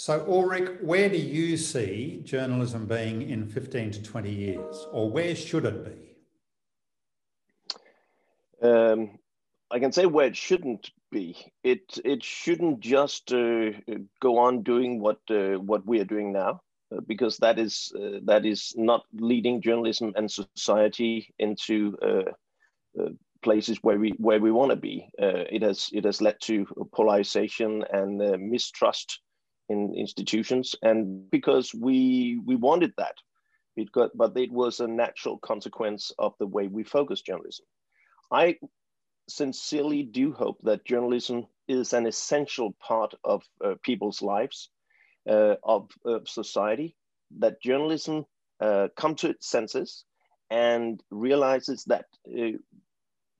So, Ulrich, where do you see journalism being in 15 to 20 years, or where should it be? Um, I can say where it shouldn't be. It it shouldn't just uh, go on doing what uh, what we are doing now, uh, because that is uh, that is not leading journalism and society into uh, uh, places where we where we want to be. it has it has led to polarization and mistrust in institutions, and because we we wanted that, it got, but it was a natural consequence of the way we focus journalism. I sincerely do hope that journalism is an essential part of uh, people's lives, uh, of, of, society, that journalism uh, come to its senses and realizes that uh,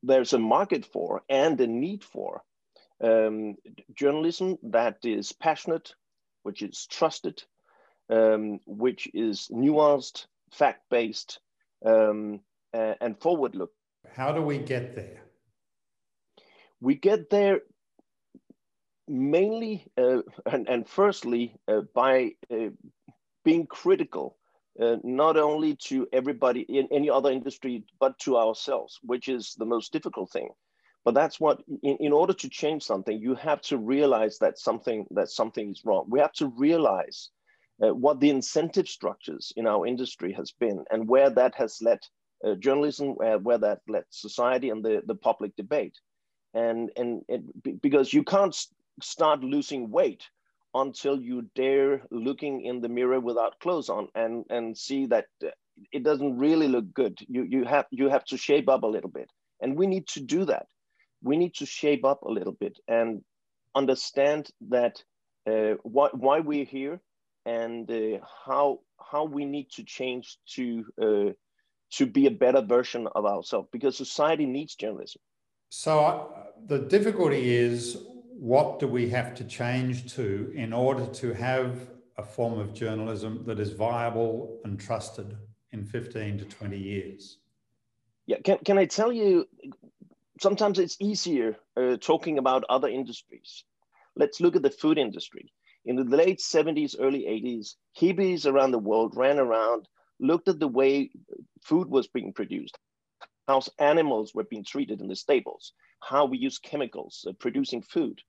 there's a market for and a need for um, journalism that is passionate, which is trusted, um, which is nuanced, fact based, um, and forward look. How do we get there? We get there mainly uh, and, and, firstly uh, by uh, being critical, uh, not only to everybody in any other industry, but to ourselves, which is the most difficult thing. But that's what, in, in order to change something, you have to realize that something that something is wrong. We have to realize uh, what the incentive structures in our industry has been and where that has led uh, journalism, where, where that led society and the, the public debate. And, and it, because you can't start losing weight until you dare looking in the mirror without clothes on and, and see that uh, it doesn't really look good. You, you, have, you have to shape up a little bit. And we need to do that we need to shape up a little bit and understand that uh, why, why we're here and uh, how how we need to change to uh, to be a better version of ourselves because society needs journalism. So uh, the difficulty is what do we have to change to in order to have a form of journalism that is viable and trusted in 15 to 20 years? Yeah, can, can I tell you sometimes it's easier uh, talking about other industries. Let's look at the food industry. In the late 70s, early 80s, hippies around the world ran around, looked at the way food was being produced, how animals were being treated in the stables, how we use chemicals uh, producing food.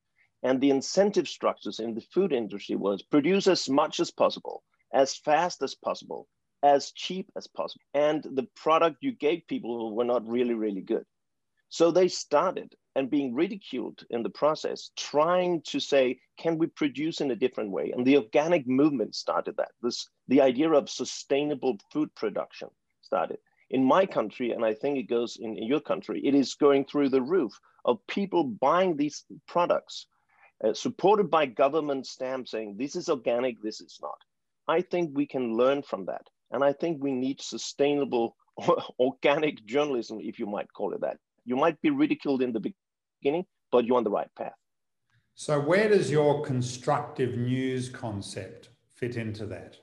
And the incentive structures in the food industry was produce as much as possible, as fast as possible, as cheap as possible. And the product you gave people were not really, really good. So they started and being ridiculed in the process, trying to say, can we produce in a different way? And the organic movement started that. This the idea of sustainable food production started. In my country, and I think it goes in, in your country, it is going through the roof of people buying these products, uh, supported by government stamps saying this is organic, this is not. I think we can learn from that. And I think we need sustainable organic journalism, if you might call it that. You might be ridiculed in the beginning, but you're on the right path. So, where does your constructive news concept fit into that?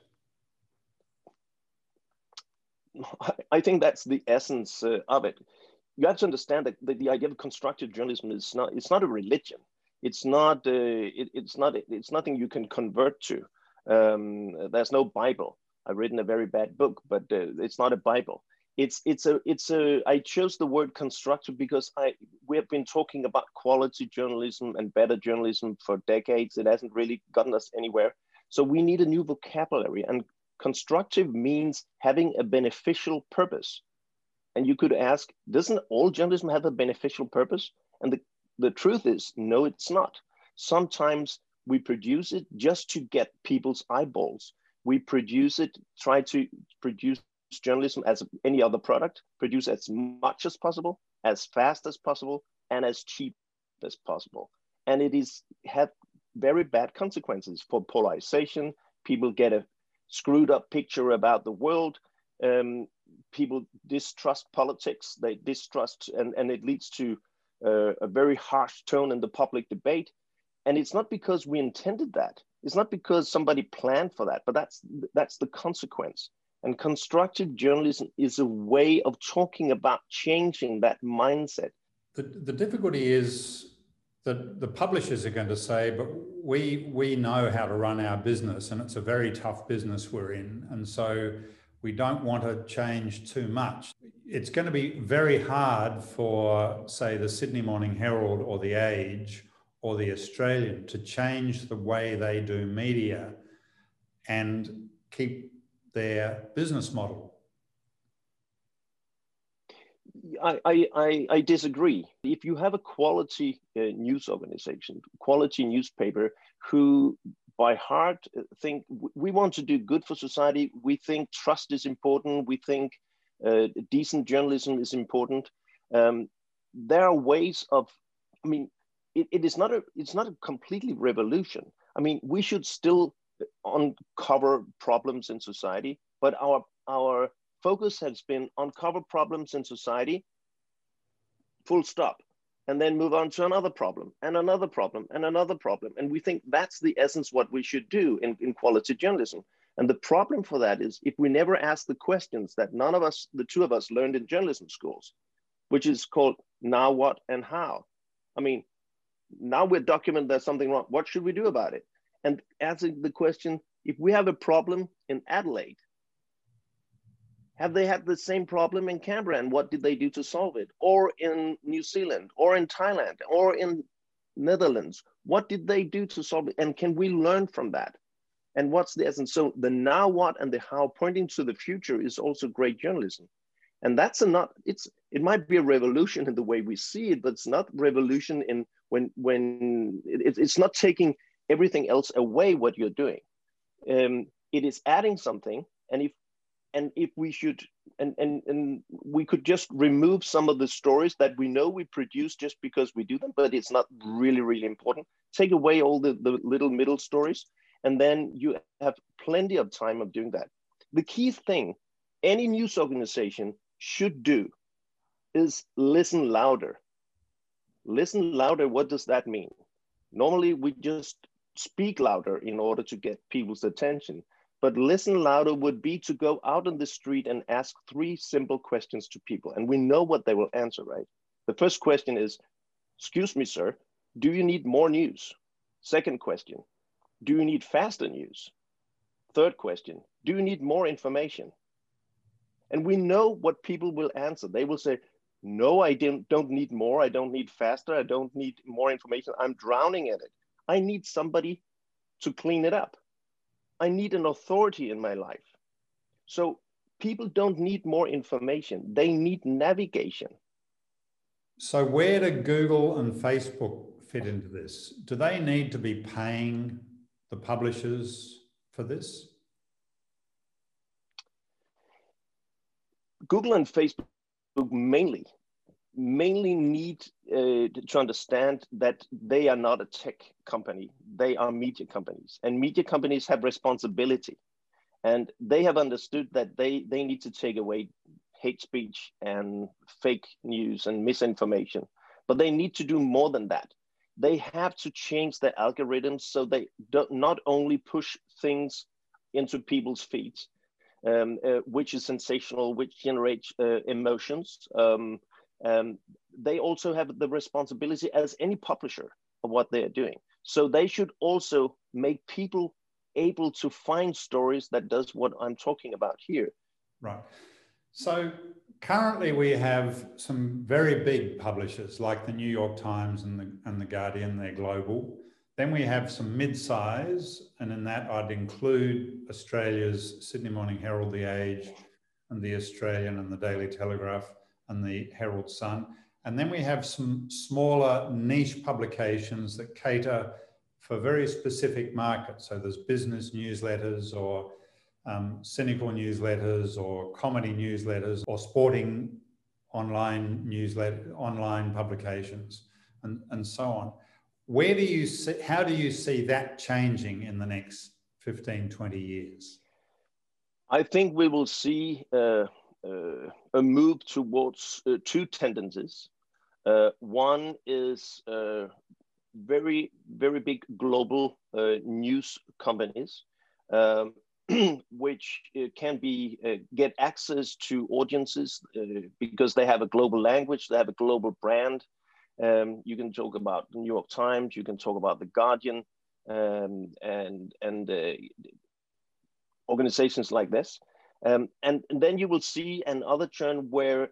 I think that's the essence uh, of it. You have to understand that the, the, idea of constructive journalism is not it's not a religion. It's not uh, it, it's not it's nothing you can convert to. Um, there's no Bible. I've written a very bad book, but uh, it's not a Bible it's it's a it's a i chose the word constructive because i we have been talking about quality journalism and better journalism for decades. It hasn't really gotten us anywhere. So we need a new vocabulary and constructive means having a beneficial purpose. And you could ask doesn't all journalism have a beneficial purpose? And the, the truth is no it's not. Sometimes we produce it just to get people's eyeballs. We produce it try to produce journalism as any other product, produce as much as possible, as fast as possible, and as cheap as possible. And it is had very bad consequences for polarization. People get a screwed up picture about the world. Um, people distrust politics. They distrust, and, and it leads to uh, a very harsh tone in the public debate. And it's not because we intended that. It's not because somebody planned for that, but that's that's the consequence. And constructive journalism is a way of talking about changing that mindset. The, the difficulty is that the publishers are going to say, but we, we know how to run our business and it's a very tough business we're in. And so we don't want to change too much. It's going to be very hard for, say, the Sydney Morning Herald or the Age or the Australian to change the way they do media and keep their business model I, I, I disagree. If you have a quality uh, news organization, quality newspaper, who by heart think we want to do good for society, we think trust is important, we think uh, decent journalism is important. Um, there are ways of, I mean, it, it is not a, it's not a completely revolution. I mean, we should still uncover problems in society, but our our focus has been uncover problems in society, full stop, and then move on to another problem and another problem and another problem. And we think that's the essence what we should do in, in quality journalism. And the problem for that is if we never ask the questions that none of us, the two of us learned in journalism schools, which is called now what and how. I mean, now we're documenting there's something wrong. What should we do about it? And asking the question, if we have a problem in Adelaide, have they had the same problem in Canberra and what did they do to solve it? Or in New Zealand, or in Thailand, or in Netherlands? What did they do to solve it? And can we learn from that? And what's the essence? So the now what and the how pointing to the future is also great journalism. And that's a not, it's, it might be a revolution in the way we see it, but it's not revolution in when, when it, it's not taking everything else away what you're doing. Um, it is adding something. And if and if we should and, and and we could just remove some of the stories that we know we produce just because we do them but it's not really really important take away all the, the little middle stories and then you have plenty of time of doing that the key thing any news organization should do is listen louder listen louder what does that mean normally we just speak louder in order to get people's attention but listen louder would be to go out on the street and ask three simple questions to people. And we know what they will answer, right? The first question is, excuse me, sir, do you need more news? Second question, do you need faster news? Third question, do you need more information? And we know what people will answer. They will say, no, I don't, don't need more. I don't need faster. I don't need more information. I'm drowning in it. I need somebody to clean it up. I need an authority in my life. So people don't need more information, they need navigation. So, where do Google and Facebook fit into this? Do they need to be paying the publishers for this? Google and Facebook mainly mainly need uh, to understand that they are not a tech company. They are media companies. And media companies have responsibility. And they have understood that they they need to take away hate speech and fake news and misinformation. But they need to do more than that. They have to change their algorithms so they don't only push things into people's feeds um, uh, which is sensational which generates uh, emotions um, um, they also have the responsibility as any publisher of what they're doing. So they should also make people able to find stories that does what I'm talking about here. Right. So currently we have some very big publishers like the New York Times and the, and the Guardian, they're global. Then we have some mid-size, and in that I'd include Australia's Sydney Morning Herald, The Age, and The Australian and the Daily Telegraph and the Herald Sun. And then we have some smaller niche publications that cater for very specific markets. So there's business newsletters or um, cynical newsletters or comedy newsletters or sporting online newsletter, online publications and, and so on. Where do you see, how do you see that changing in the next 15, 20 years? I think we will see uh, a move towards uh, two tendencies. Uh, one is very, very big global news companies, um, which can be get access to audiences because they have a global language, they have a global brand, Um, you can talk about the New York Times. You can talk about the Guardian, um, and and uh, organizations like this. Um, and, and, then you will see another trend where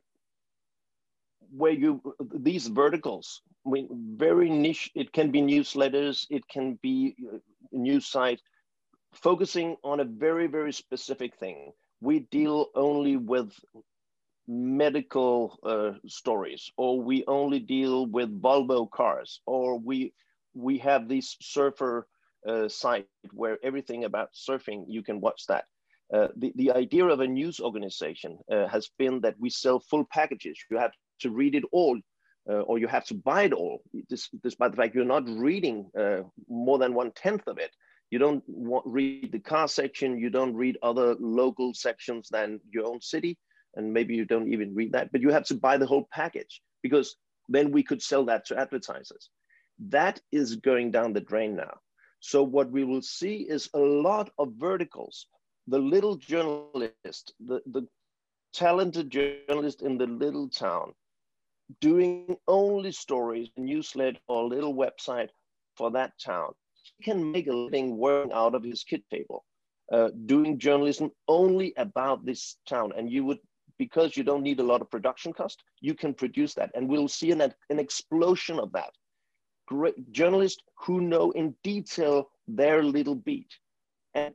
where you these verticals I mean, very niche it can be newsletters it can be uh, news site focusing on a very very specific thing. We deal only with medical uh, stories or we only deal with volvo cars or we we have this surfer uh, site where everything about surfing you can watch that uh, the, the idea of a news organization uh, has been that we sell full packages. You have to read it all, uh, or you have to buy it all, this, despite the fact you're not reading uh, more than one tenth of it. You don't want, read the car section, you don't read other local sections than your own city, and maybe you don't even read that, but you have to buy the whole package because then we could sell that to advertisers. That is going down the drain now. So what we will see is a lot of verticals the little journalist, the, the talented journalist in the little town, doing only stories, newsletter, or little website for that town. He can make a living working out of his kid table, uh, doing journalism only about this town. And you would, because you don't need a lot of production cost, you can produce that. And we'll see an, an explosion of that. Great journalists who know in detail their little beat. And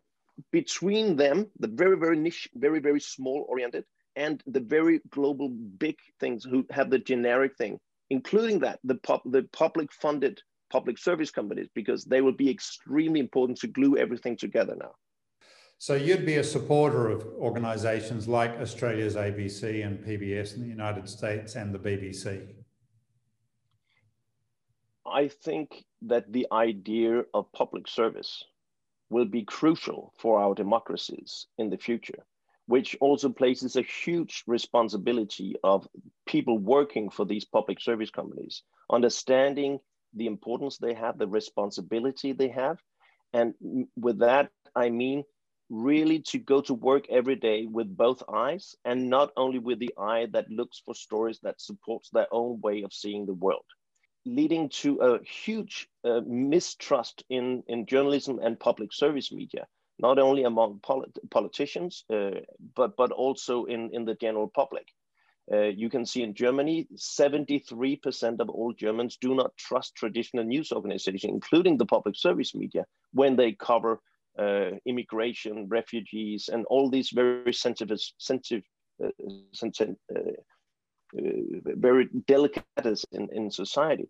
between them, the very, very niche, very, very small oriented, and the very global big things who have the generic thing, including that, the, pub, the public funded public service companies, because they will be extremely important to glue everything together now. So you'd be a supporter of organizations like Australia's ABC and PBS in the United States and the BBC? I think that the idea of public service will be crucial for our democracies in the future, which also places a huge responsibility of people working for these public service companies, understanding the importance they have, the responsibility they have. And with that, I mean really to go to work every day with both eyes and not only with the eye that looks for stories that supports their own way of seeing the world leading to a huge uh, mistrust in, in journalism and public service media, not only among polit politicians, uh, but, but also in, in the general public. Uh, you can see in Germany, 73% of all Germans do not trust traditional news organizations, including the public service media, when they cover uh, immigration, refugees, and all these very sensitive, sensitive, uh, sensitive uh, very delicate in, in society.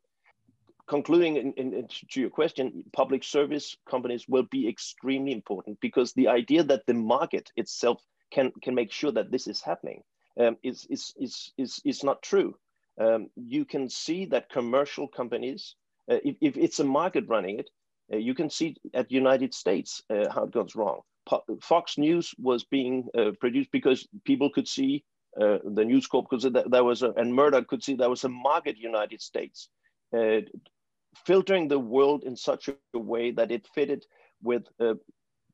Concluding in, in, to your question, public service companies will be extremely important because the idea that the market itself can, can make sure that this is happening um, is, is, is, is, is not true. Um, you can see that commercial companies, uh, if, if it's a market running it, uh, you can see at United States uh, how it goes wrong. Fox News was being uh, produced because people could see uh, the News Corp see that there was a, and Murdoch could see there was a market United States, uh, filtering the world in such a way that it fitted with uh,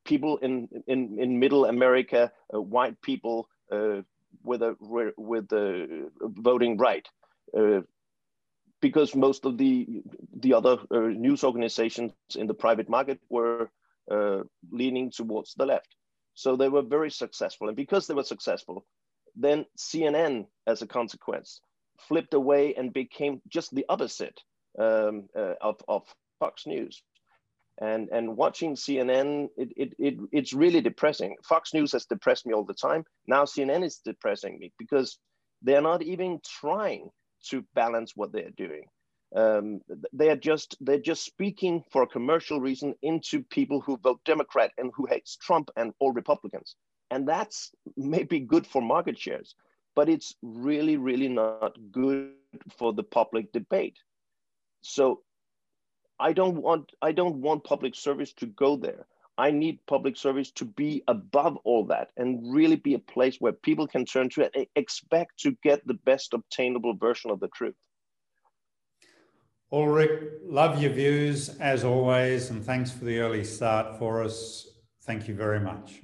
people in, in, in middle America, uh, white people uh, with a with the voting right. Uh, because most of the the other news organizations in the private market were leaning towards the left, so they were very successful. And because they were successful, then CNN, as a consequence, flipped away and became just the opposite um, uh, of, of Fox News. And, and watching CNN, it, it, it, it's really depressing. Fox News has depressed me all the time. Now CNN is depressing me because they're not even trying to balance what they're doing. Um, they are just they're just speaking for a commercial reason into people who vote Democrat and who hates Trump and all Republicans. And that's maybe good for market shares, but it's really, really not good for the public debate. So I don't want I don't want public service to go there. I need public service to be above all that and really be a place where people can turn to and expect to get the best obtainable version of the truth. Ulrich, love your views as always, and thanks for the early start for us. Thank you very much.